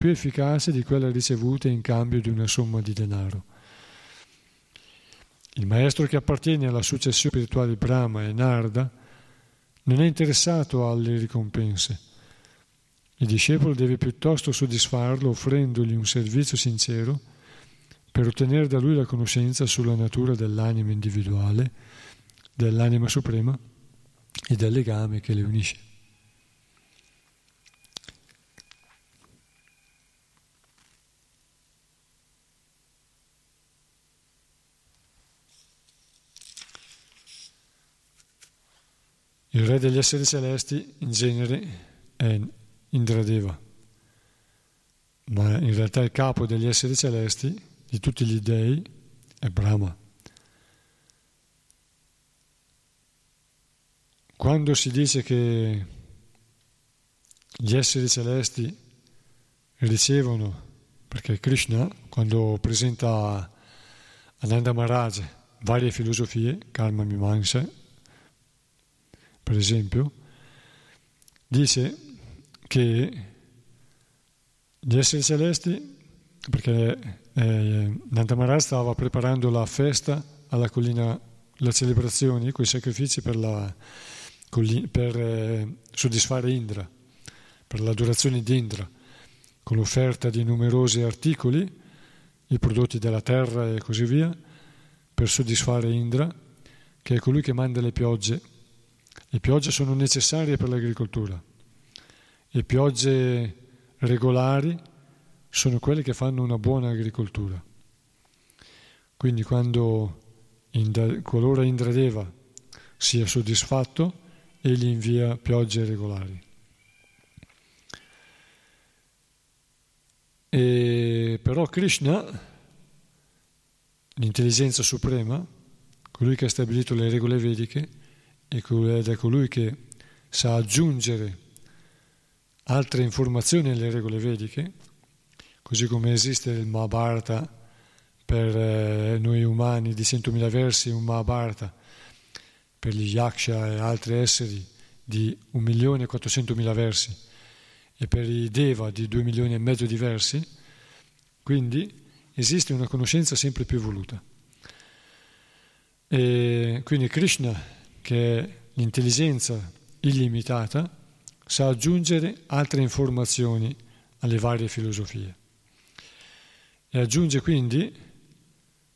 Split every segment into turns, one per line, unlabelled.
più efficace di quella ricevuta in cambio di una somma di denaro. Il maestro che appartiene alla successione spirituale Brahma e Narda non è interessato alle ricompense. Il discepolo deve piuttosto soddisfarlo offrendogli un servizio sincero per ottenere da lui la conoscenza sulla natura dell'anima individuale, dell'anima suprema e del legame che le unisce. Il re degli esseri celesti in genere è Indradeva, ma in realtà il capo degli esseri celesti, di tutti gli dei, è Brahma. Quando si dice che gli esseri celesti ricevono, perché Krishna, quando presenta Ananda Maharaj varie filosofie, Karma Mimamsa, per esempio, dice che gli esseri celesti, perché eh, Nanda Maharaj stava preparando la festa alla collina, le celebrazioni, quei sacrifici per, la, per eh, soddisfare Indra, per l'adorazione di Indra, con l'offerta di numerosi articoli, i prodotti della terra e così via, per soddisfare Indra, che è colui che manda le piogge le piogge sono necessarie per l'agricoltura. Le piogge regolari sono quelle che fanno una buona agricoltura. Quindi quando Indra, qualora Indradeva sia soddisfatto, egli invia piogge regolari. E però Krishna, l'intelligenza suprema, colui che ha stabilito le regole vediche, ed è colui che sa aggiungere altre informazioni alle regole vediche, così come esiste il Mahabharata per eh, noi umani di 100.000 versi, un Mahabharata per gli Yaksha e altri esseri di 1.400.000 versi e per i Deva di 2 milioni e mezzo di versi, quindi esiste una conoscenza sempre più evoluta. E quindi Krishna che l'intelligenza illimitata, sa aggiungere altre informazioni alle varie filosofie. E aggiunge quindi,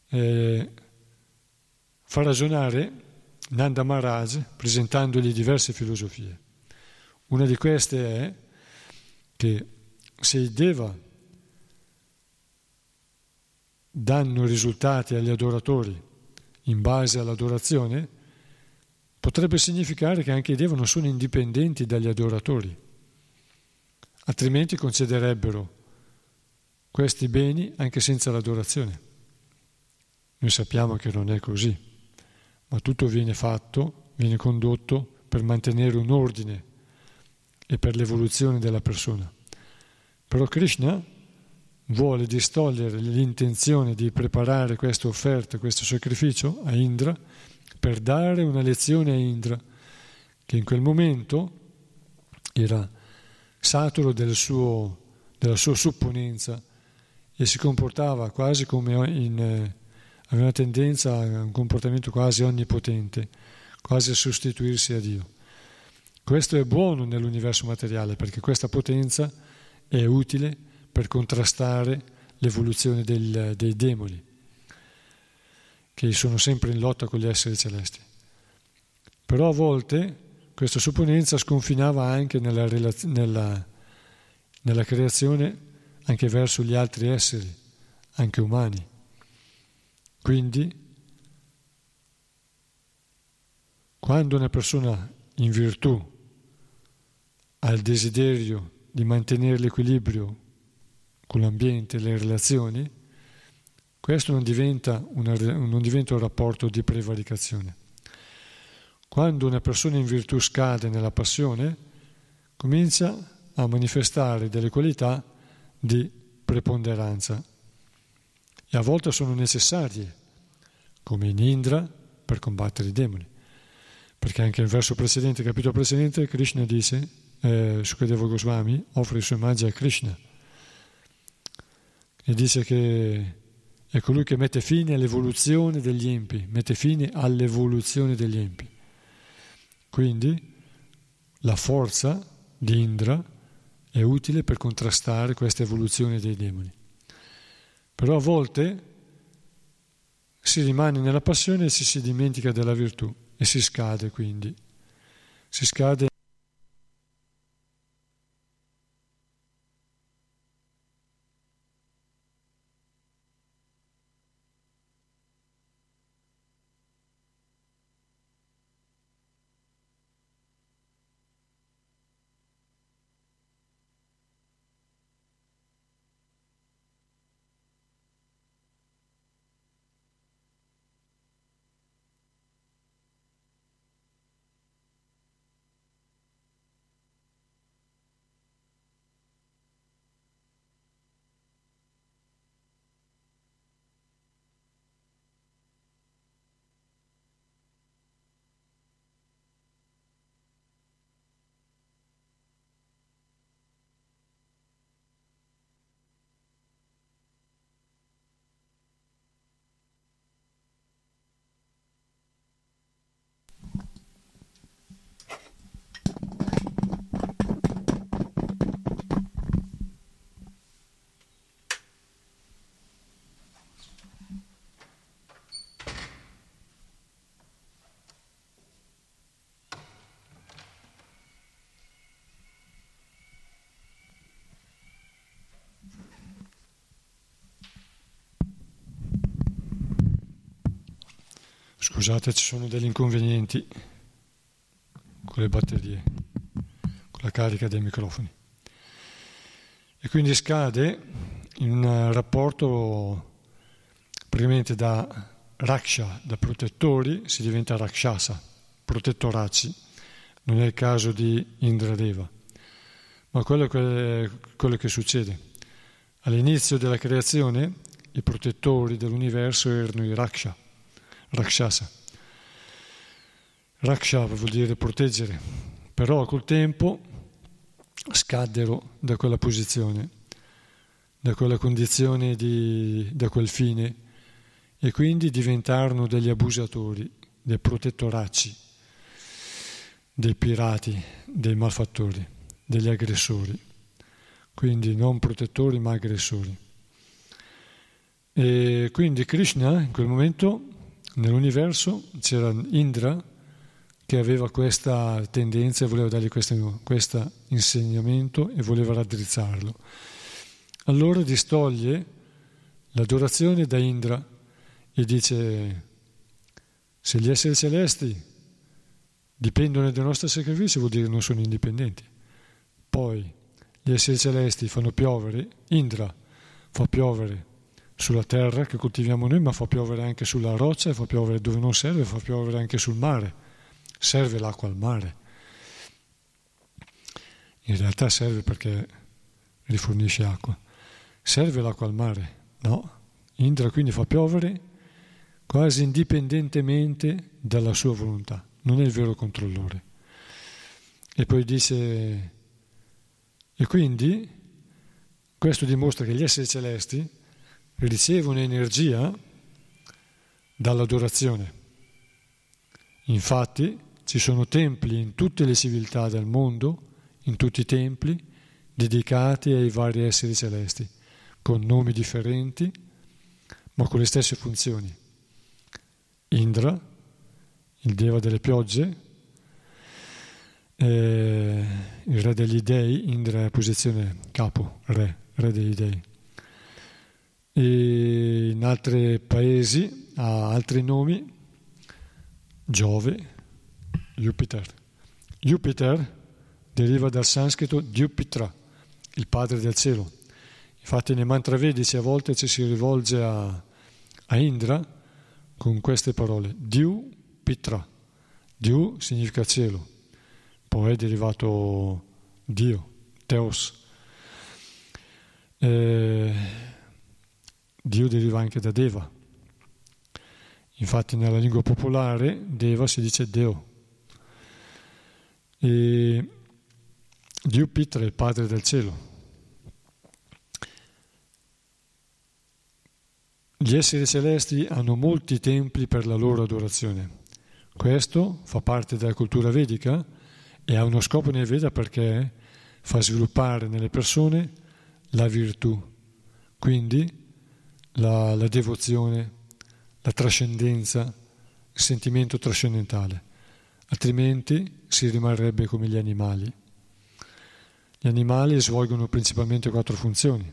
eh, fa ragionare Nanda Maharaj presentandogli diverse filosofie. Una di queste è che se i Deva danno risultati agli adoratori in base all'adorazione, potrebbe significare che anche i Deva non sono indipendenti dagli adoratori, altrimenti concederebbero questi beni anche senza l'adorazione. Noi sappiamo che non è così, ma tutto viene fatto, viene condotto per mantenere un ordine e per l'evoluzione della persona. Però Krishna vuole distogliere l'intenzione di preparare questa offerta, questo sacrificio a Indra, per dare una lezione a Indra, che in quel momento era saturo del suo, della sua supponenza e si comportava quasi come in, eh, aveva una tendenza a un comportamento quasi onnipotente, quasi a sostituirsi a Dio. Questo è buono nell'universo materiale perché questa potenza è utile per contrastare l'evoluzione del, dei demoni che sono sempre in lotta con gli esseri celesti. Però a volte questa supponenza sconfinava anche nella, relaz- nella, nella creazione anche verso gli altri esseri, anche umani. Quindi, quando una persona in virtù ha il desiderio di mantenere l'equilibrio con l'ambiente e le relazioni, questo non diventa, una, non diventa un rapporto di prevaricazione. Quando una persona in virtù scade nella passione, comincia a manifestare delle qualità di preponderanza e a volte sono necessarie, come in Indra, per combattere i demoni. Perché anche nel verso precedente, capitolo precedente, Krishna dice, eh, Sukadeva Goswami offre i suoi maggi a Krishna e dice che è colui che mette fine all'evoluzione degli empi, mette fine all'evoluzione degli empi. Quindi la forza di Indra è utile per contrastare questa evoluzione dei demoni. Però a volte si rimane nella passione e si, si dimentica della virtù e si scade quindi. Si scade Scusate, ci sono degli inconvenienti con le batterie, con la carica dei microfoni. E quindi scade in un rapporto praticamente da raksha, da protettori, si diventa rakshasa, protettoracci. Non è il caso di Indradeva, ma quello che, quello che succede. All'inizio della creazione i protettori dell'universo erano i raksha Rakshasa. Raksha vuol dire proteggere, però col tempo scaddero da quella posizione, da quella condizione, di, da quel fine e quindi diventarono degli abusatori, dei protettoracci, dei pirati, dei malfattori, degli aggressori. Quindi non protettori ma aggressori. E quindi Krishna in quel momento Nell'universo c'era Indra che aveva questa tendenza e voleva dargli questo, insegnamento e voleva raddrizzarlo. Allora distoglie l'adorazione da Indra e dice se gli esseri celesti dipendono dal nostro sacrificio vuol dire che non sono indipendenti. Poi gli esseri celesti fanno piovere, Indra fa piovere sulla terra che coltiviamo noi, ma fa piovere anche sulla roccia fa piovere dove non serve, fa piovere anche sul mare. Serve l'acqua al mare. In realtà serve perché rifornisce acqua. Serve l'acqua al mare? No. Indra quindi fa piovere quasi indipendentemente dalla sua volontà, non è il vero controllore. E poi dice, e quindi questo dimostra che gli esseri celesti ricevono energia dall'adorazione. Infatti ci sono templi in tutte le civiltà del mondo, in tutti i templi, dedicati ai vari esseri celesti, con nomi differenti, ma con le stesse funzioni. Indra, il Deva delle piogge, eh, il re degli dei, Indra è posizione capo, re, re degli dei e in altri paesi ha altri nomi, Giove, Jupiter. Jupiter deriva dal sanscrito Dupitra, il padre del cielo. Infatti nei mantra vedici a volte ci si rivolge a, a Indra con queste parole, Diu Pitra. Diu significa cielo, poi è derivato Dio, Teos. Eh, Dio deriva anche da Deva. Infatti nella lingua popolare Deva si dice Deo. E Dio Pitra è il padre del cielo. Gli esseri celesti hanno molti templi per la loro adorazione. Questo fa parte della cultura vedica e ha uno scopo nel Veda perché fa sviluppare nelle persone la virtù, quindi la, la devozione, la trascendenza, il sentimento trascendentale, altrimenti si rimarrebbe come gli animali. Gli animali svolgono principalmente quattro funzioni,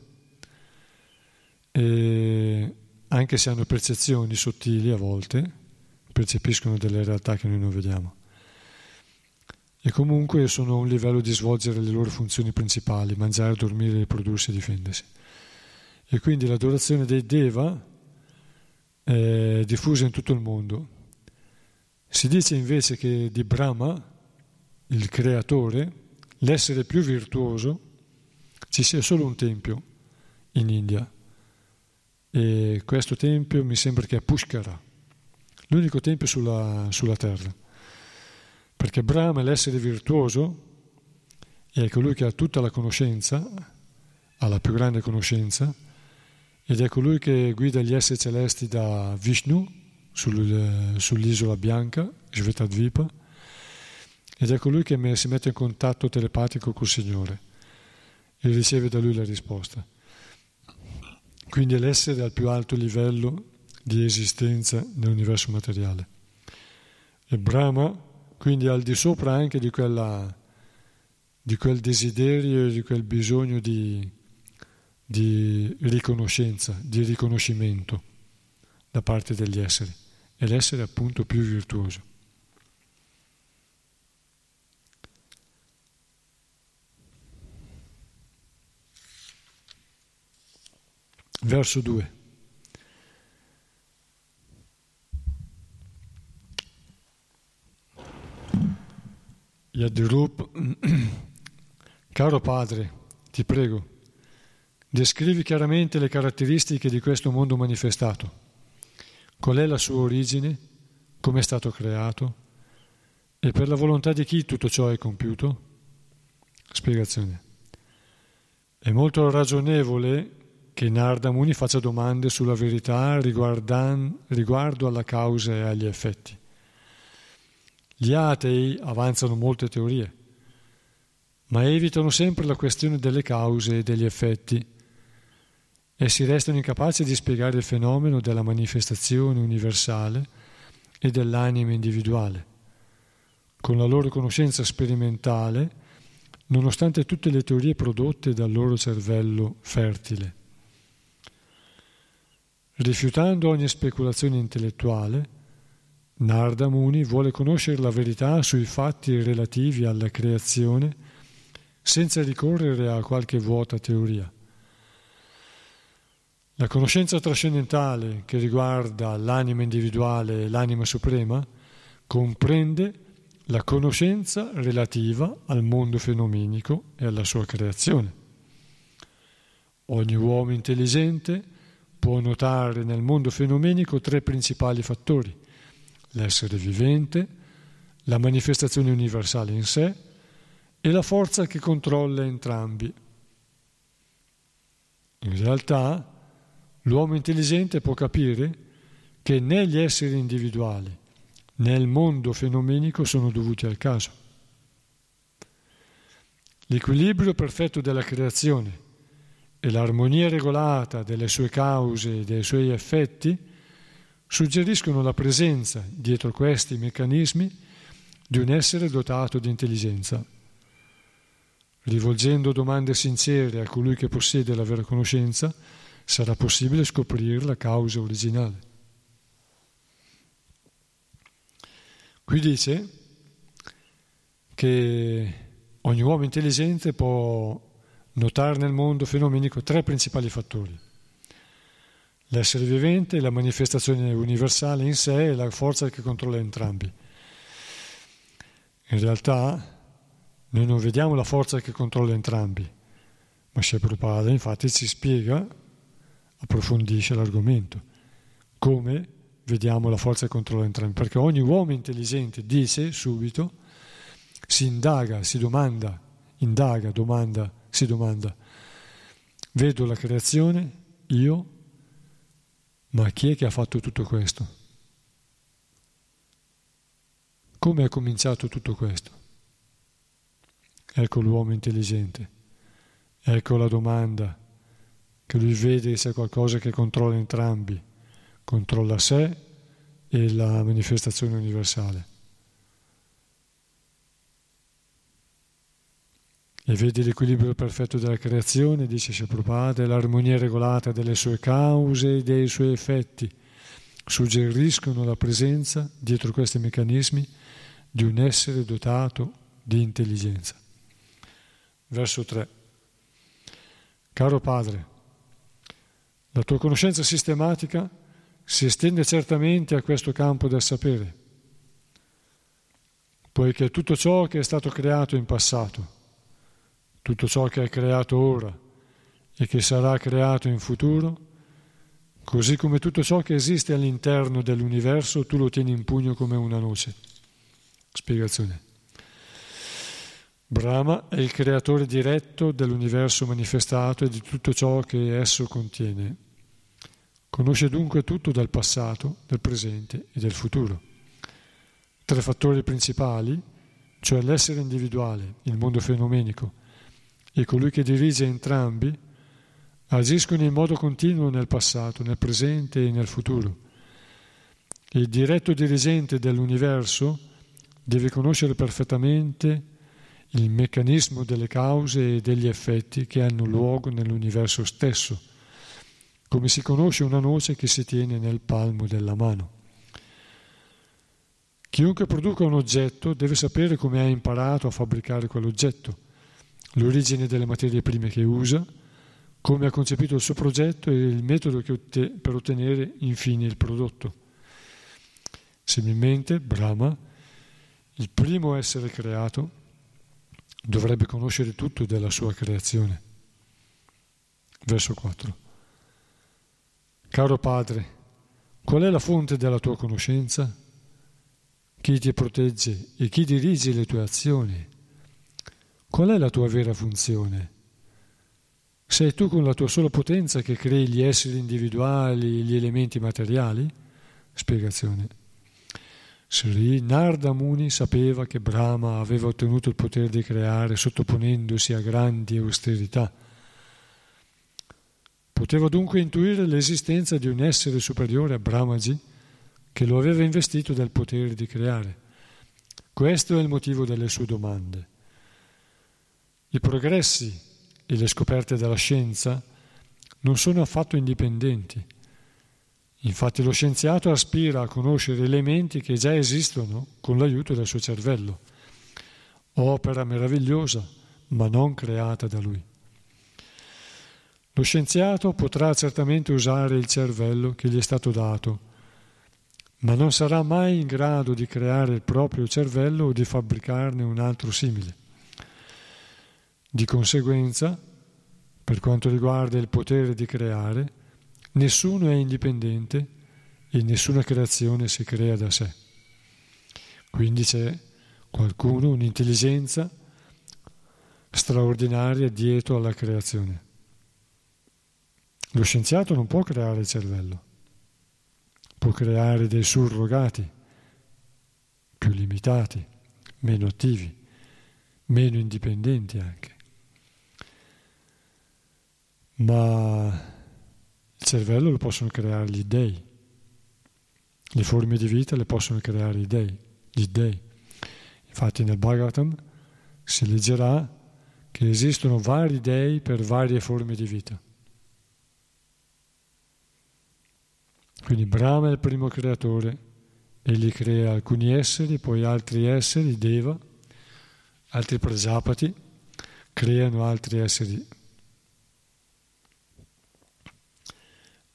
e anche se hanno percezioni sottili a volte, percepiscono delle realtà che noi non vediamo. E comunque sono a un livello di svolgere le loro funzioni principali, mangiare, dormire, riprodursi e difendersi. E quindi l'adorazione dei Deva è diffusa in tutto il mondo. Si dice invece che di Brahma, il creatore, l'essere più virtuoso, ci sia solo un tempio in India. E questo tempio mi sembra che è Pushkara, l'unico tempio sulla, sulla terra. Perché Brahma è l'essere virtuoso e è colui che ha tutta la conoscenza, ha la più grande conoscenza, ed è colui che guida gli esseri celesti da Vishnu sul, sull'isola bianca, Shvetadvipa, ed è colui che si mette in contatto telepatico col Signore e riceve da lui la risposta. Quindi è l'essere al più alto livello di esistenza nell'universo materiale. E Brahma, quindi al di sopra anche di, quella, di quel desiderio e di quel bisogno di, di riconoscenza, di riconoscimento da parte degli esseri. È l'essere appunto più virtuoso. Verso 2. Yadrup, caro padre, ti prego, descrivi chiaramente le caratteristiche di questo mondo manifestato. Qual è la sua origine? Come è stato creato? E per la volontà di chi tutto ciò è compiuto? Spiegazione. È molto ragionevole che Narda Muni faccia domande sulla verità riguardo alla causa e agli effetti. Gli atei avanzano molte teorie, ma evitano sempre la questione delle cause e degli effetti e si restano incapaci di spiegare il fenomeno della manifestazione universale e dell'anima individuale. Con la loro conoscenza sperimentale, nonostante tutte le teorie prodotte dal loro cervello fertile. Rifiutando ogni speculazione intellettuale, Narda Muni vuole conoscere la verità sui fatti relativi alla creazione senza ricorrere a qualche vuota teoria. La conoscenza trascendentale che riguarda l'anima individuale e l'anima suprema comprende la conoscenza relativa al mondo fenomenico e alla sua creazione. Ogni uomo intelligente può notare nel mondo fenomenico tre principali fattori l'essere vivente, la manifestazione universale in sé e la forza che controlla entrambi. In realtà l'uomo intelligente può capire che né gli esseri individuali né il mondo fenomenico sono dovuti al caso. L'equilibrio perfetto della creazione e l'armonia regolata delle sue cause e dei suoi effetti suggeriscono la presenza dietro questi meccanismi di un essere dotato di intelligenza. Rivolgendo domande sincere a colui che possiede la vera conoscenza, sarà possibile scoprire la causa originale. Qui dice che ogni uomo intelligente può notare nel mondo fenomenico tre principali fattori L'essere vivente, la manifestazione universale in sé e la forza che controlla entrambi. In realtà noi non vediamo la forza che controlla entrambi, ma Shri Prabhupada infatti ci spiega, approfondisce l'argomento, come? Vediamo la forza che controlla perché ogni uomo intelligente dice subito, si indaga, si domanda, indaga, domanda, si domanda, vedo la creazione, io Ma chi è che ha fatto tutto questo? Come è cominciato tutto questo? Ecco l'uomo intelligente, ecco la domanda che lui vede se è qualcosa che controlla entrambi, controlla sé e la manifestazione universale. E vedi l'equilibrio perfetto della creazione, dice Prabhupada, e l'armonia regolata delle sue cause e dei suoi effetti suggeriscono la presenza, dietro questi meccanismi, di un essere dotato di intelligenza. Verso 3. Caro Padre, la tua conoscenza sistematica si estende certamente a questo campo del sapere, poiché tutto ciò che è stato creato in passato, tutto ciò che è creato ora e che sarà creato in futuro, così come tutto ciò che esiste all'interno dell'universo, tu lo tieni in pugno come una noce. Spiegazione. Brahma è il creatore diretto dell'universo manifestato e di tutto ciò che esso contiene. Conosce dunque tutto del passato, del presente e del futuro. Tre fattori principali, cioè l'essere individuale, il mondo fenomenico, e colui che dirige entrambi agiscono in modo continuo nel passato, nel presente e nel futuro. Il diretto dirigente dell'universo deve conoscere perfettamente il meccanismo delle cause e degli effetti che hanno luogo nell'universo stesso, come si conosce una noce che si tiene nel palmo della mano. Chiunque produca un oggetto deve sapere come ha imparato a fabbricare quell'oggetto l'origine delle materie prime che usa, come ha concepito il suo progetto e il metodo otte- per ottenere infine il prodotto. Similmente, Brahma, il primo essere creato, dovrebbe conoscere tutto della sua creazione. Verso 4. Caro Padre, qual è la fonte della tua conoscenza? Chi ti protegge e chi dirige le tue azioni? Qual è la tua vera funzione? Sei tu con la tua sola potenza che crei gli esseri individuali, gli elementi materiali? Spiegazione. Sri Narda Muni sapeva che Brahma aveva ottenuto il potere di creare sottoponendosi a grandi austerità. Poteva dunque intuire l'esistenza di un essere superiore a Brahmaji che lo aveva investito del potere di creare. Questo è il motivo delle sue domande. I progressi e le scoperte della scienza non sono affatto indipendenti. Infatti lo scienziato aspira a conoscere elementi che già esistono con l'aiuto del suo cervello. Opera meravigliosa, ma non creata da lui. Lo scienziato potrà certamente usare il cervello che gli è stato dato, ma non sarà mai in grado di creare il proprio cervello o di fabbricarne un altro simile. Di conseguenza, per quanto riguarda il potere di creare, nessuno è indipendente e nessuna creazione si crea da sé. Quindi c'è qualcuno, un'intelligenza straordinaria dietro alla creazione. Lo scienziato non può creare il cervello, può creare dei surrogati più limitati, meno attivi, meno indipendenti anche ma il cervello lo possono creare gli dèi, le forme di vita le possono creare gli dèi. Gli dèi. Infatti nel Bhagavatam si leggerà che esistono vari dèi per varie forme di vita. Quindi Brahma è il primo creatore, egli crea alcuni esseri, poi altri esseri, Deva, altri Prajapati, creano altri esseri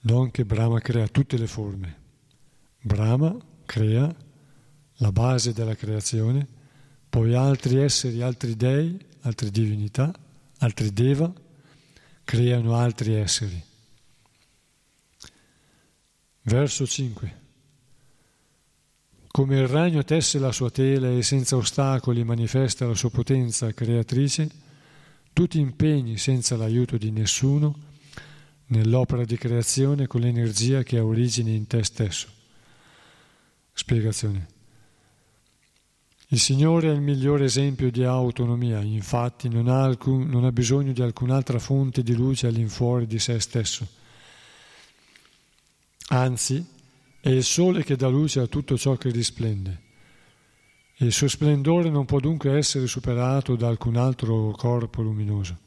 non che Brahma crea tutte le forme. Brahma crea la base della creazione, poi altri esseri, altri dei, altre divinità, altri deva, creano altri esseri. Verso 5. Come il ragno tesse la sua tela e senza ostacoli manifesta la sua potenza creatrice, tu ti impegni senza l'aiuto di nessuno nell'opera di creazione con l'energia che ha origine in te stesso. Spiegazione. Il Signore è il migliore esempio di autonomia, infatti non ha, alcun, non ha bisogno di alcun'altra fonte di luce all'infuori di se stesso. Anzi, è il sole che dà luce a tutto ciò che risplende. Il suo splendore non può dunque essere superato da alcun altro corpo luminoso.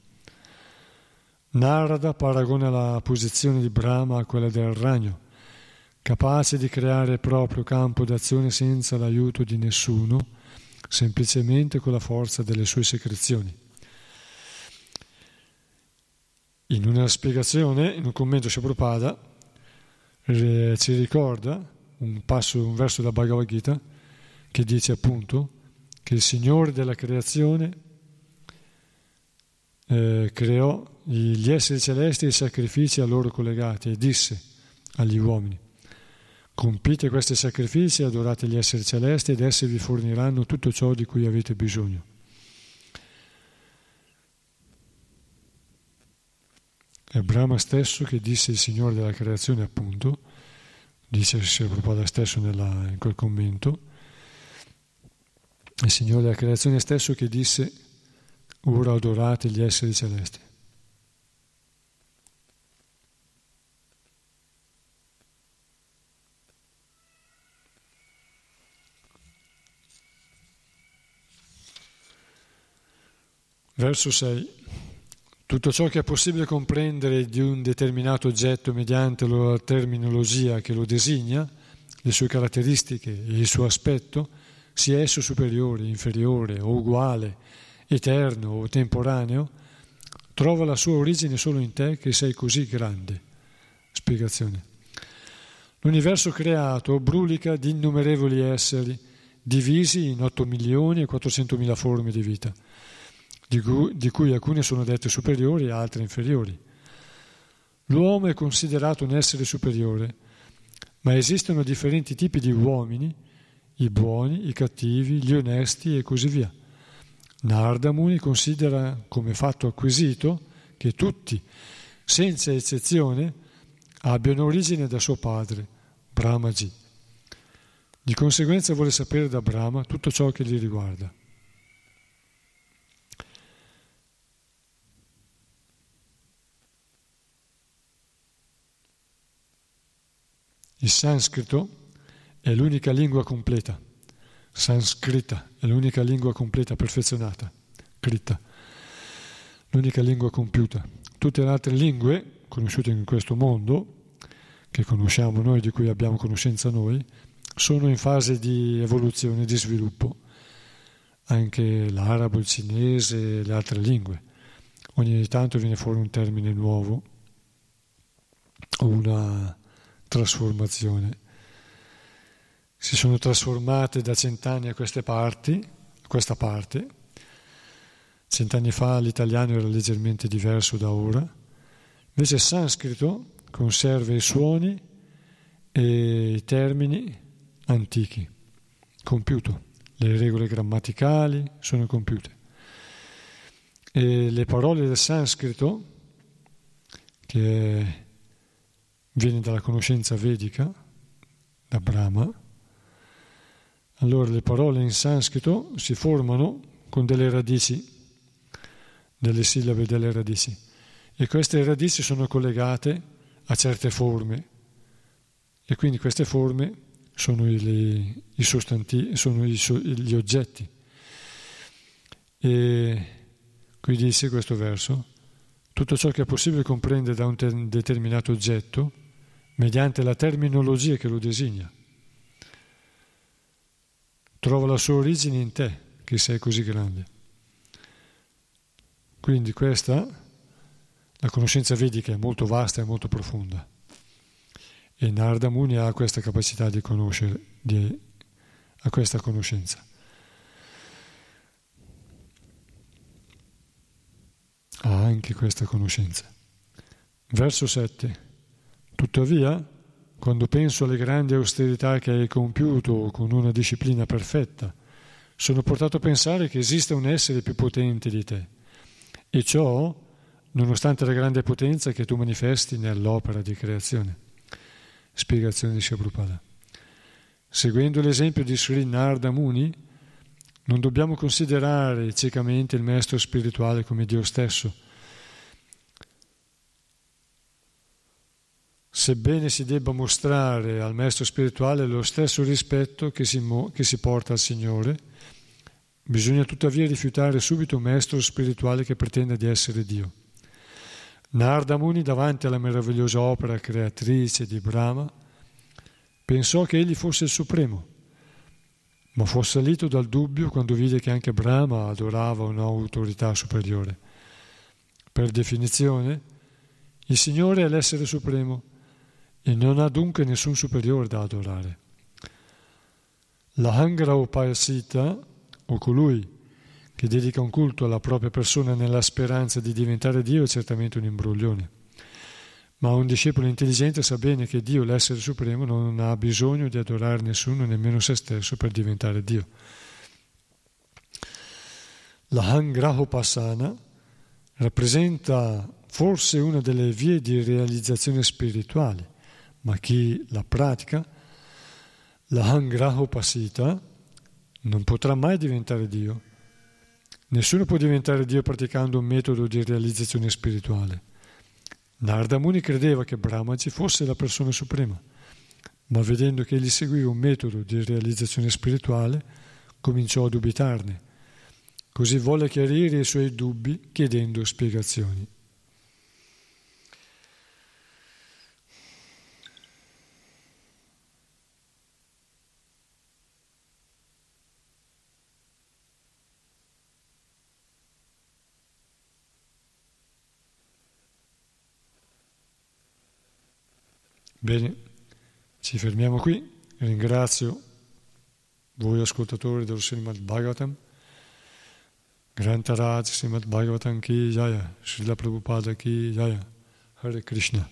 Narada paragona la posizione di Brahma a quella del ragno, capace di creare il proprio campo d'azione senza l'aiuto di nessuno semplicemente con la forza delle sue secrezioni. In una spiegazione, in un commento su Prabhupada, eh, ci ricorda un passo, un verso da Bhagavad Gita che dice appunto che il Signore della creazione eh, creò gli esseri celesti e i sacrifici a loro collegati e disse agli uomini Compite questi sacrifici, adorate gli esseri celesti ed essi vi forniranno tutto ciò di cui avete bisogno. È Brahma stesso che disse il Signore della creazione, appunto, dice il Prabhupada stesso nella, in quel commento, il Signore della creazione stesso che disse ora adorate gli esseri celesti. Verso 6. Tutto ciò che è possibile comprendere di un determinato oggetto mediante la terminologia che lo designa, le sue caratteristiche e il suo aspetto, sia esso superiore, inferiore o uguale, eterno o temporaneo, trova la sua origine solo in te che sei così grande. Spiegazione. L'universo creato brulica di innumerevoli esseri, divisi in 8 milioni e 400 mila forme di vita di cui, alcune sono dette superiori e altre inferiori. L'uomo è considerato un essere superiore, ma esistono differenti tipi di uomini, i buoni, i cattivi, gli onesti e così via. Narda Muni considera come fatto acquisito che tutti, senza eccezione, abbiano origine da suo padre, Brahmaji. Di conseguenza vuole sapere da Brahma tutto ciò che gli riguarda. Il sanscrito è l'unica lingua completa, sanscrita è l'unica lingua completa, perfezionata, krita, l'unica lingua compiuta. Tutte le altre lingue conosciute in questo mondo, che conosciamo noi, di cui abbiamo conoscenza noi, sono in fase di evoluzione, di sviluppo. Anche l'arabo, il cinese, le altre lingue. Ogni tanto viene fuori un termine nuovo o una trasformazione. Si sono trasformate da cent'anni a queste parti, questa parte. Cent'anni fa l'italiano era leggermente diverso da ora. Invece il sanscrito conserva i suoni e i termini antichi, compiuto. Le regole grammaticali sono compiute. E le parole del sanscrito, che viene dalla conoscenza vedica, da Brahma, allora le parole in sanscrito si formano con delle radici, delle sillabe delle radici, e queste radici sono collegate a certe forme, e quindi queste forme sono i, i sostantivi, sono i, gli oggetti. E qui dice questo verso, tutto ciò che è possibile comprendere da un determinato oggetto, mediante la terminologia che lo designa. Trova la sua origine in te, che sei così grande. Quindi questa, la conoscenza vedica è molto vasta e molto profonda. E Narda Muni ha questa capacità di conoscere, di, ha questa conoscenza. Ha anche questa conoscenza. Verso 7. Tuttavia, quando penso alle grandi austerità che hai compiuto con una disciplina perfetta, sono portato a pensare che esista un essere più potente di te. E ciò nonostante la grande potenza che tu manifesti nell'opera di creazione. Spiegazione di Shabrupada. Seguendo l'esempio di Sri Narda Muni, non dobbiamo considerare ciecamente il maestro spirituale come Dio stesso. Sebbene si debba mostrare al maestro spirituale lo stesso rispetto che si, mo- che si porta al Signore, bisogna tuttavia rifiutare subito un maestro spirituale che pretenda di essere Dio. Narda Muni, davanti alla meravigliosa opera creatrice di Brahma, pensò che egli fosse il Supremo ma fu assalito dal dubbio quando vide che anche Brahma adorava un'autorità superiore. Per definizione, il Signore è l'essere supremo e non ha dunque nessun superiore da adorare. La Hangra o colui che dedica un culto alla propria persona nella speranza di diventare Dio, è certamente un imbroglione. Ma un discepolo intelligente sa bene che Dio, l'essere supremo, non ha bisogno di adorare nessuno, nemmeno se stesso, per diventare Dio. La Hangrahopasana rappresenta forse una delle vie di realizzazione spirituale, ma chi la pratica, la Hangrahopasita, non potrà mai diventare Dio. Nessuno può diventare Dio praticando un metodo di realizzazione spirituale. Narda Muni credeva che Brahmaji fosse la persona suprema, ma vedendo che egli seguiva un metodo di realizzazione spirituale, cominciò a dubitarne. Così volle chiarire i suoi dubbi chiedendo spiegazioni. Bene, ci fermiamo qui. Ringrazio voi ascoltatori dello Srimad Bhagavatam. Grantaraj Srimad Bhagavatam ki jaya, Srila Prabhupada ki jaya, Hare Krishna.